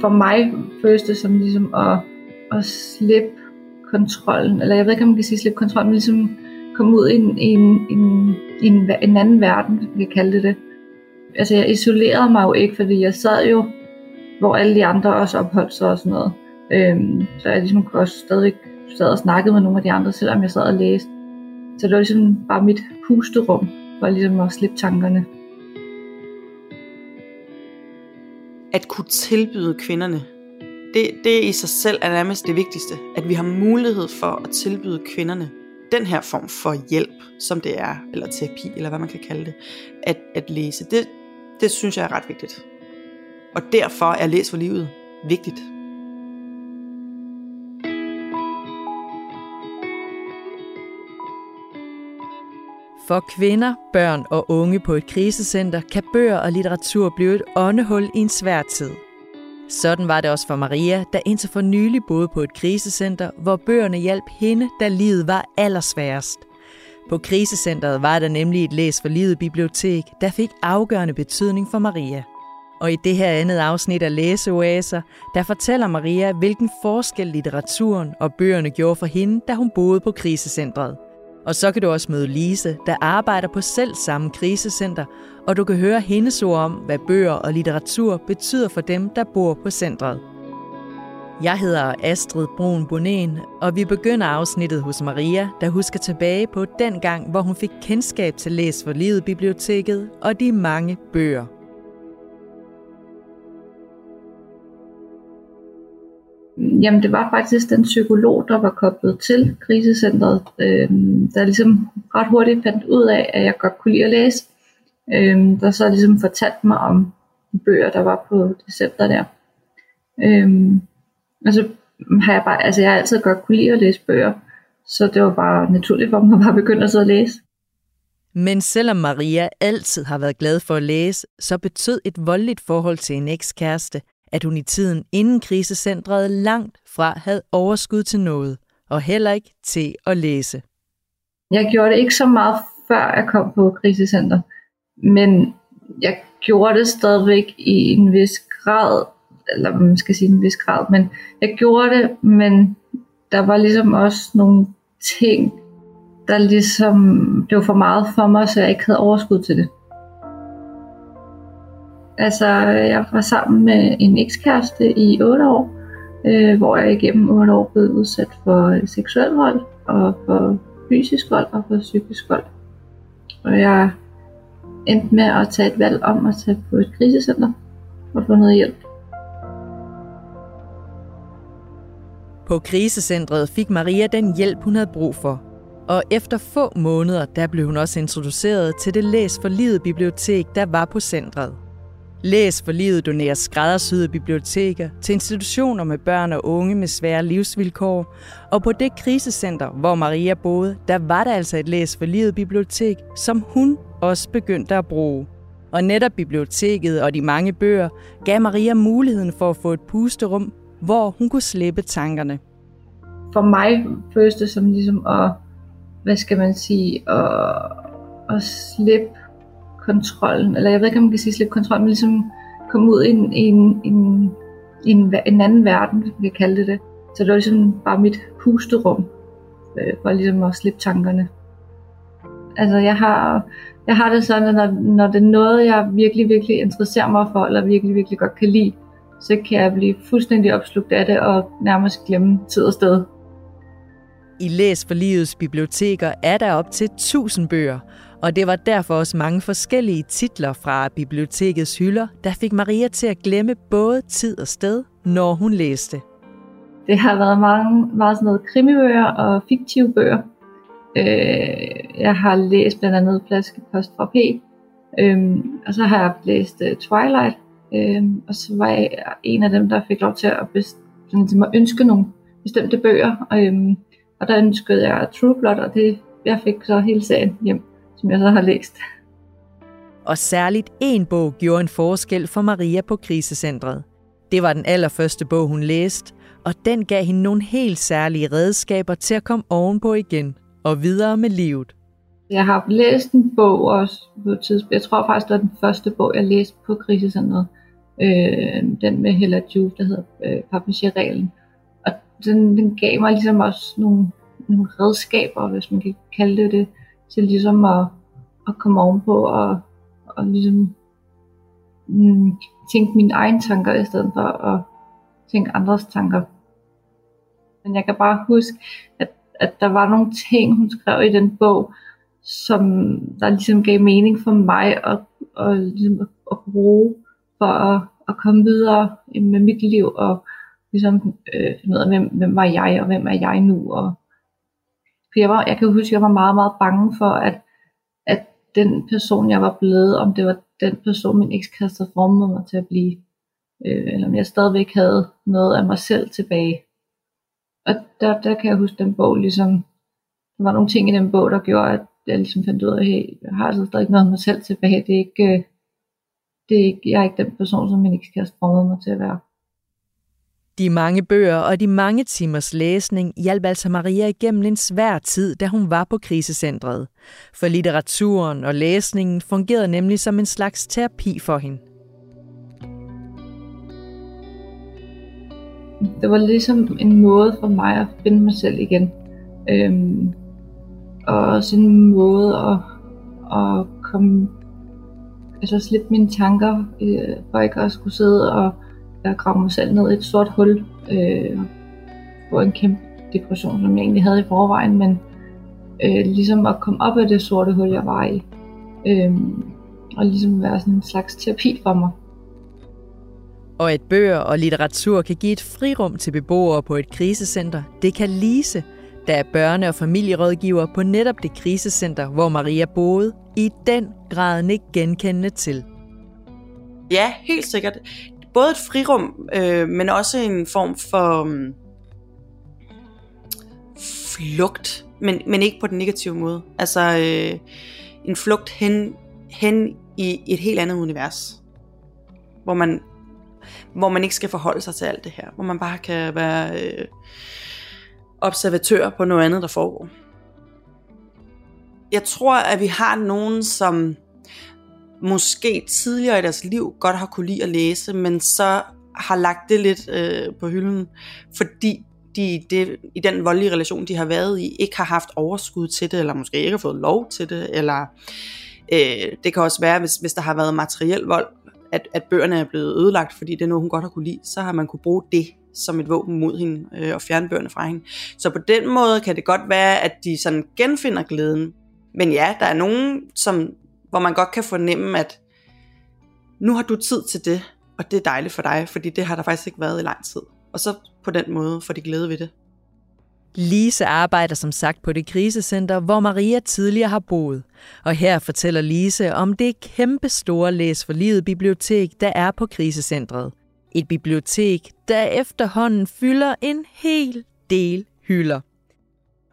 for mig føles det som ligesom at, at slippe kontrollen, eller jeg ved ikke, om man kan sige slippe kontrollen, men ligesom komme ud i en, i en, en, en, en anden verden, hvis man kan kalde det det. Altså jeg isolerede mig jo ikke, fordi jeg sad jo, hvor alle de andre også opholdt sig og sådan noget. Øhm, så jeg ligesom kunne også stadig sad og snakkede med nogle af de andre, selvom jeg sad og læste. Så det var ligesom bare mit pusterum, for ligesom at slippe tankerne. At kunne tilbyde kvinderne, det, det i sig selv er nærmest det vigtigste. At vi har mulighed for at tilbyde kvinderne den her form for hjælp, som det er, eller terapi, eller hvad man kan kalde det, at, at læse. Det, det synes jeg er ret vigtigt. Og derfor er Læs for livet vigtigt. For kvinder, børn og unge på et krisecenter kan bøger og litteratur blive et åndehul i en svær tid. Sådan var det også for Maria, der indtil for nylig boede på et krisecenter, hvor bøgerne hjalp hende, da livet var allersværest. På krisecentret var der nemlig et Læs for Livet bibliotek, der fik afgørende betydning for Maria. Og i det her andet afsnit af Læseoaser, der fortæller Maria, hvilken forskel litteraturen og bøgerne gjorde for hende, da hun boede på krisecentret. Og så kan du også møde Lise, der arbejder på selv samme krisecenter, og du kan høre hendes ord om, hvad bøger og litteratur betyder for dem, der bor på centret. Jeg hedder Astrid Brun Bonen, og vi begynder afsnittet hos Maria, der husker tilbage på den gang, hvor hun fik kendskab til Læs for Livet Biblioteket og de mange bøger. Jamen, det var faktisk den psykolog, der var koblet til krisecentret, øh, der ligesom ret hurtigt fandt ud af, at jeg godt kunne lide at læse. Øh, der så ligesom fortalte mig om de bøger, der var på det center der. Øh, og så har jeg bare, altså jeg har altid godt kunne lide at læse bøger, så det var bare naturligt for mig at bare begynde at sidde og læse. Men selvom Maria altid har været glad for at læse, så betød et voldeligt forhold til en ekskæreste, at hun i tiden inden krisecentret langt fra havde overskud til noget, og heller ikke til at læse. Jeg gjorde det ikke så meget før jeg kom på krisecenter, men jeg gjorde det stadigvæk i en vis grad, eller man skal sige en vis grad, men jeg gjorde det, men der var ligesom også nogle ting, der ligesom blev for meget for mig, så jeg ikke havde overskud til det. Altså, jeg var sammen med en ekskæreste i 8 år, øh, hvor jeg igennem 8 år blev udsat for seksuel vold, og for fysisk vold, og for psykisk vold. Og jeg endte med at tage et valg om at tage på et krisecenter og få noget hjælp. På krisecentret fik Maria den hjælp, hun havde brug for. Og efter få måneder, der blev hun også introduceret til det Læs for Livet bibliotek, der var på centret. Læs for livet donerer skræddersyede biblioteker til institutioner med børn og unge med svære livsvilkår. Og på det krisecenter, hvor Maria boede, der var der altså et Læs for livet bibliotek, som hun også begyndte at bruge. Og netop biblioteket og de mange bøger gav Maria muligheden for at få et pusterum, hvor hun kunne slippe tankerne. For mig føles det som ligesom at, hvad skal man sige, at, at slippe kontrollen, eller jeg ved ikke, om man kan sige slippe kontrollen, men ligesom komme ud i en, i en, en, en, en anden verden, vi kan kalde det det. Så det var ligesom bare mit pusterum, øh, for ligesom at slippe tankerne. Altså jeg har, jeg har det sådan, at når, når det er noget, jeg virkelig, virkelig interesserer mig for, eller virkelig, virkelig godt kan lide, så kan jeg blive fuldstændig opslugt af det, og nærmest glemme tid og sted. I Læs for Livets biblioteker er der op til 1000 bøger, og det var derfor også mange forskellige titler fra bibliotekets hylder, der fik Maria til at glemme både tid og sted, når hun læste. Det har været mange, meget sådan noget krimibøger og fiktive bøger. Øh, jeg har læst blandt andet Flaskepost fra P, øh, og så har jeg læst uh, Twilight, øh, og så var jeg en af dem, der fik lov til at, best- sådan, at ønske nogle bestemte bøger, øh, og der ønskede jeg True Blood, og det, jeg fik så hele serien hjem som jeg så har læst. Og særligt en bog gjorde en forskel for Maria på krisecentret. Det var den allerførste bog, hun læste, og den gav hende nogle helt særlige redskaber til at komme ovenpå igen og videre med livet. Jeg har læst en bog også på et tidspunkt. Jeg tror faktisk, det var den første bog, jeg læste på krisecentret. Øh, den med Hella Juve, der hedder øh, Papager-reglen. Den, den gav mig ligesom også nogle, nogle redskaber, hvis man kan kalde det det, til ligesom at, at komme ovenpå og, og ligesom mm, tænke mine egne tanker, i stedet for at tænke andres tanker. Men jeg kan bare huske, at, at der var nogle ting, hun skrev i den bog, som der ligesom gav mening for mig at, at, ligesom at, at bruge for at, at komme videre med mit liv og ligesom øh, finde ud af, hvem, hvem var jeg og hvem er jeg nu. Og, for jeg, var, jeg kan huske, at jeg var meget, meget bange for, at, at den person, jeg var blevet, om det var den person, min ekskæreste havde formet mig til at blive, øh, eller om jeg stadigvæk havde noget af mig selv tilbage. Og der, der kan jeg huske den bog, ligesom, der var nogle ting i den bog, der gjorde, at jeg ligesom fandt ud af, hey, jeg har altså stadig noget af mig selv tilbage, det er ikke, øh, det er ikke, jeg er ikke den person, som min ekskæreste formede mig til at være. De mange bøger og de mange timers læsning hjalp altså Maria igennem en svær tid, da hun var på krisecentret. For litteraturen og læsningen fungerede nemlig som en slags terapi for hende. Det var ligesom en måde for mig at finde mig selv igen. Øhm, og også en måde at, at komme, altså slippe mine tanker, øh, for ikke at skulle sidde og jeg grave mig selv ned i et sort hul, øh, på en kæmpe depression, som jeg egentlig havde i forvejen, men øh, ligesom at komme op af det sorte hul, jeg var i, øh, og ligesom være sådan en slags terapi for mig. Og at bøger og litteratur kan give et frirum til beboere på et krisecenter, det kan Lise, der er børne- og familierådgiver på netop det krisecenter, hvor Maria boede, i den grad ikke genkendende til. Ja, helt sikkert både et frirum, øh, men også en form for um, flugt, men, men ikke på den negative måde. Altså øh, en flugt hen, hen i et helt andet univers, hvor man, hvor man ikke skal forholde sig til alt det her, hvor man bare kan være øh, observatør på noget andet, der foregår. Jeg tror, at vi har nogen, som måske tidligere i deres liv godt har kunne lide at læse, men så har lagt det lidt øh, på hylden, fordi de det, i den voldelige relation, de har været i, ikke har haft overskud til det, eller måske ikke har fået lov til det, eller øh, det kan også være, hvis, hvis der har været materiel vold, at, at bøgerne er blevet ødelagt, fordi det er noget, hun godt har kunne lide, så har man kunne bruge det som et våben mod hende øh, og fjerne bøgerne fra hende. Så på den måde kan det godt være, at de sådan genfinder glæden. Men ja, der er nogen, som hvor man godt kan fornemme, at nu har du tid til det, og det er dejligt for dig, fordi det har der faktisk ikke været i lang tid. Og så på den måde får de glæde ved det. Lise arbejder som sagt på det krisecenter, hvor Maria tidligere har boet. Og her fortæller Lise om det kæmpe store Læs for Livet bibliotek, der er på krisecentret. Et bibliotek, der efterhånden fylder en hel del hylder.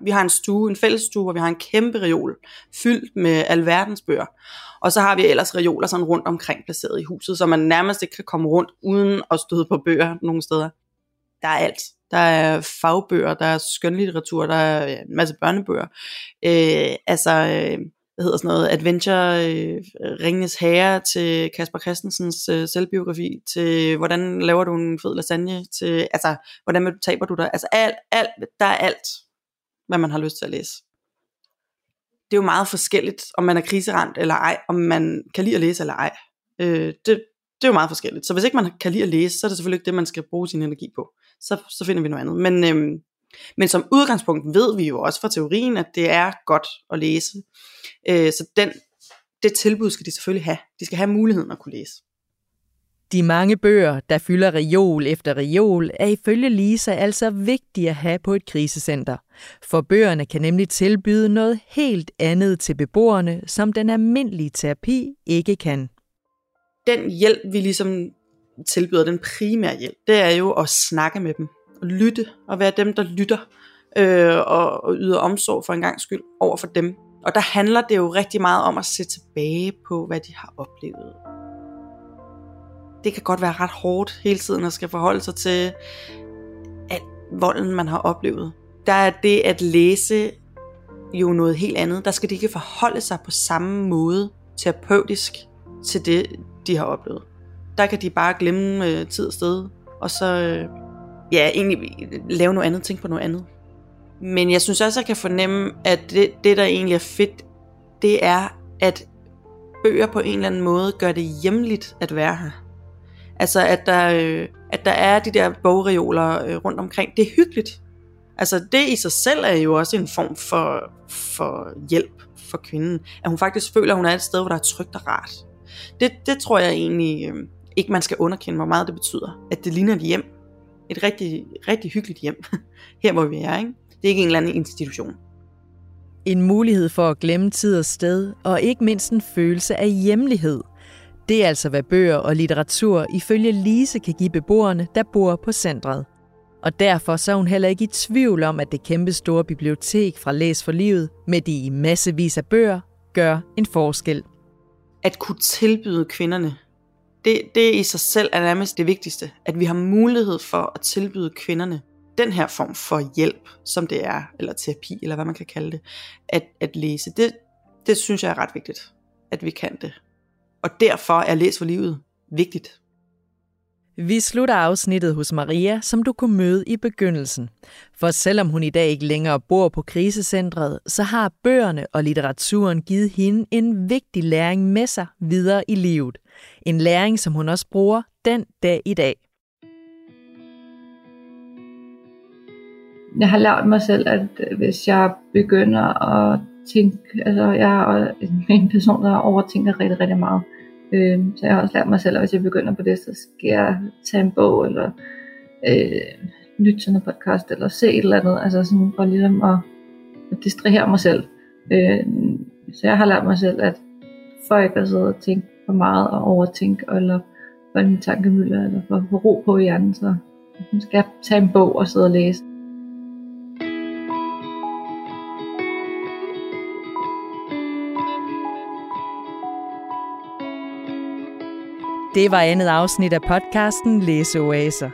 Vi har en stue, en fællesstue, hvor vi har en kæmpe reol fyldt med alverdens bøger. Og så har vi ellers reoler sådan rundt omkring placeret i huset, så man nærmest ikke kan komme rundt uden at støde på bøger nogle steder. Der er alt. Der er fagbøger, der er skønlitteratur, der er en masse børnebøger. Øh, altså, øh, hvad hedder sådan noget, Adventure, øh, Ringenes Herre, til Kasper Christensens øh, selvbiografi, til hvordan laver du en fed lasagne, til altså, hvordan taber du dig, altså alt, alt, der er alt hvad man har lyst til at læse. Det er jo meget forskelligt, om man er kriseramt eller ej, om man kan lide at læse eller ej. Øh, det, det er jo meget forskelligt. Så hvis ikke man kan lide at læse, så er det selvfølgelig ikke det, man skal bruge sin energi på. Så, så finder vi noget andet. Men, øhm, men som udgangspunkt ved vi jo også fra teorien, at det er godt at læse. Øh, så den, det tilbud skal de selvfølgelig have. De skal have muligheden at kunne læse. De mange bøger, der fylder reol efter reol, er ifølge Lisa altså vigtige at have på et krisecenter. For bøgerne kan nemlig tilbyde noget helt andet til beboerne, som den almindelige terapi ikke kan. Den hjælp, vi ligesom tilbyder, den primære hjælp, det er jo at snakke med dem. Og lytte, og være dem, der lytter øh, og, og yder omsorg for en gang skyld over for dem. Og der handler det jo rigtig meget om at se tilbage på, hvad de har oplevet det kan godt være ret hårdt hele tiden at skal forholde sig til at volden, man har oplevet. Der er det at læse jo noget helt andet. Der skal de ikke forholde sig på samme måde terapeutisk til det, de har oplevet. der kan de bare glemme øh, tid og sted, og så øh, ja, egentlig lave noget andet, tænke på noget andet. Men jeg synes også, at jeg kan fornemme, at det, det der egentlig er fedt, det er, at bøger på en eller anden måde gør det hjemligt at være her. Altså at der, øh, at der er de der bogreoler øh, rundt omkring. Det er hyggeligt. Altså det i sig selv er jo også en form for, for hjælp for kvinden. At hun faktisk føler, at hun er et sted, hvor der er trygt og rart. Det, det tror jeg egentlig øh, ikke, man skal underkende, hvor meget det betyder. At det ligner et hjem. Et rigtig, rigtig hyggeligt hjem. Her hvor vi er, ikke? Det er ikke en eller anden institution. En mulighed for at glemme tid og sted, og ikke mindst en følelse af hjemlighed. Det er altså, hvad bøger og litteratur ifølge Lise kan give beboerne, der bor på centret. Og derfor så er hun heller ikke i tvivl om, at det kæmpe store bibliotek fra Læs for Livet med de massevis af bøger gør en forskel. At kunne tilbyde kvinderne, det, det i sig selv er nærmest det vigtigste. At vi har mulighed for at tilbyde kvinderne den her form for hjælp, som det er, eller terapi, eller hvad man kan kalde det, at, at læse. Det, det synes jeg er ret vigtigt, at vi kan det. Og derfor er Læs for Livet vigtigt. Vi slutter afsnittet hos Maria, som du kunne møde i begyndelsen. For selvom hun i dag ikke længere bor på krisecentret, så har bøgerne og litteraturen givet hende en vigtig læring med sig videre i livet. En læring, som hun også bruger den dag i dag. Jeg har lært mig selv, at øh, hvis jeg begynder at tænke, altså jeg er en person, der overtænker rigtig, rigtig meget, Øh, så jeg har også lært mig selv, at hvis jeg begynder på det, så skal jeg tage en bog, eller øh, lytte til noget podcast, eller se et eller andet, altså sådan for ligesom at, at distrahere mig selv. Øh, så jeg har lært mig selv, at for ikke at sidde og tænke for meget og overtænke, eller for en tankemøller, eller for at få ro på i hjernen, så skal jeg tage en bog og sidde og læse. Det var andet afsnit af podcasten Læseoaser.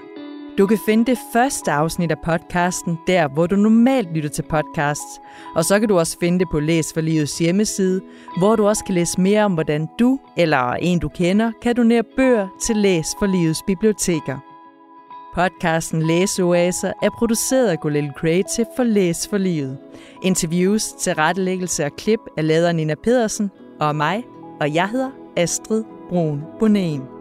Du kan finde det første afsnit af podcasten der, hvor du normalt lytter til podcasts. Og så kan du også finde det på Læs for Livets hjemmeside, hvor du også kan læse mere om, hvordan du eller en du kender kan donere bøger til Læs for Livets biblioteker. Podcasten Læseoaser er produceret af Golel Creative for Læs for Livet. Interviews, tilrettelæggelse og klip er lavet af Nina Pedersen og mig, og jeg hedder Astrid Brun Bonen.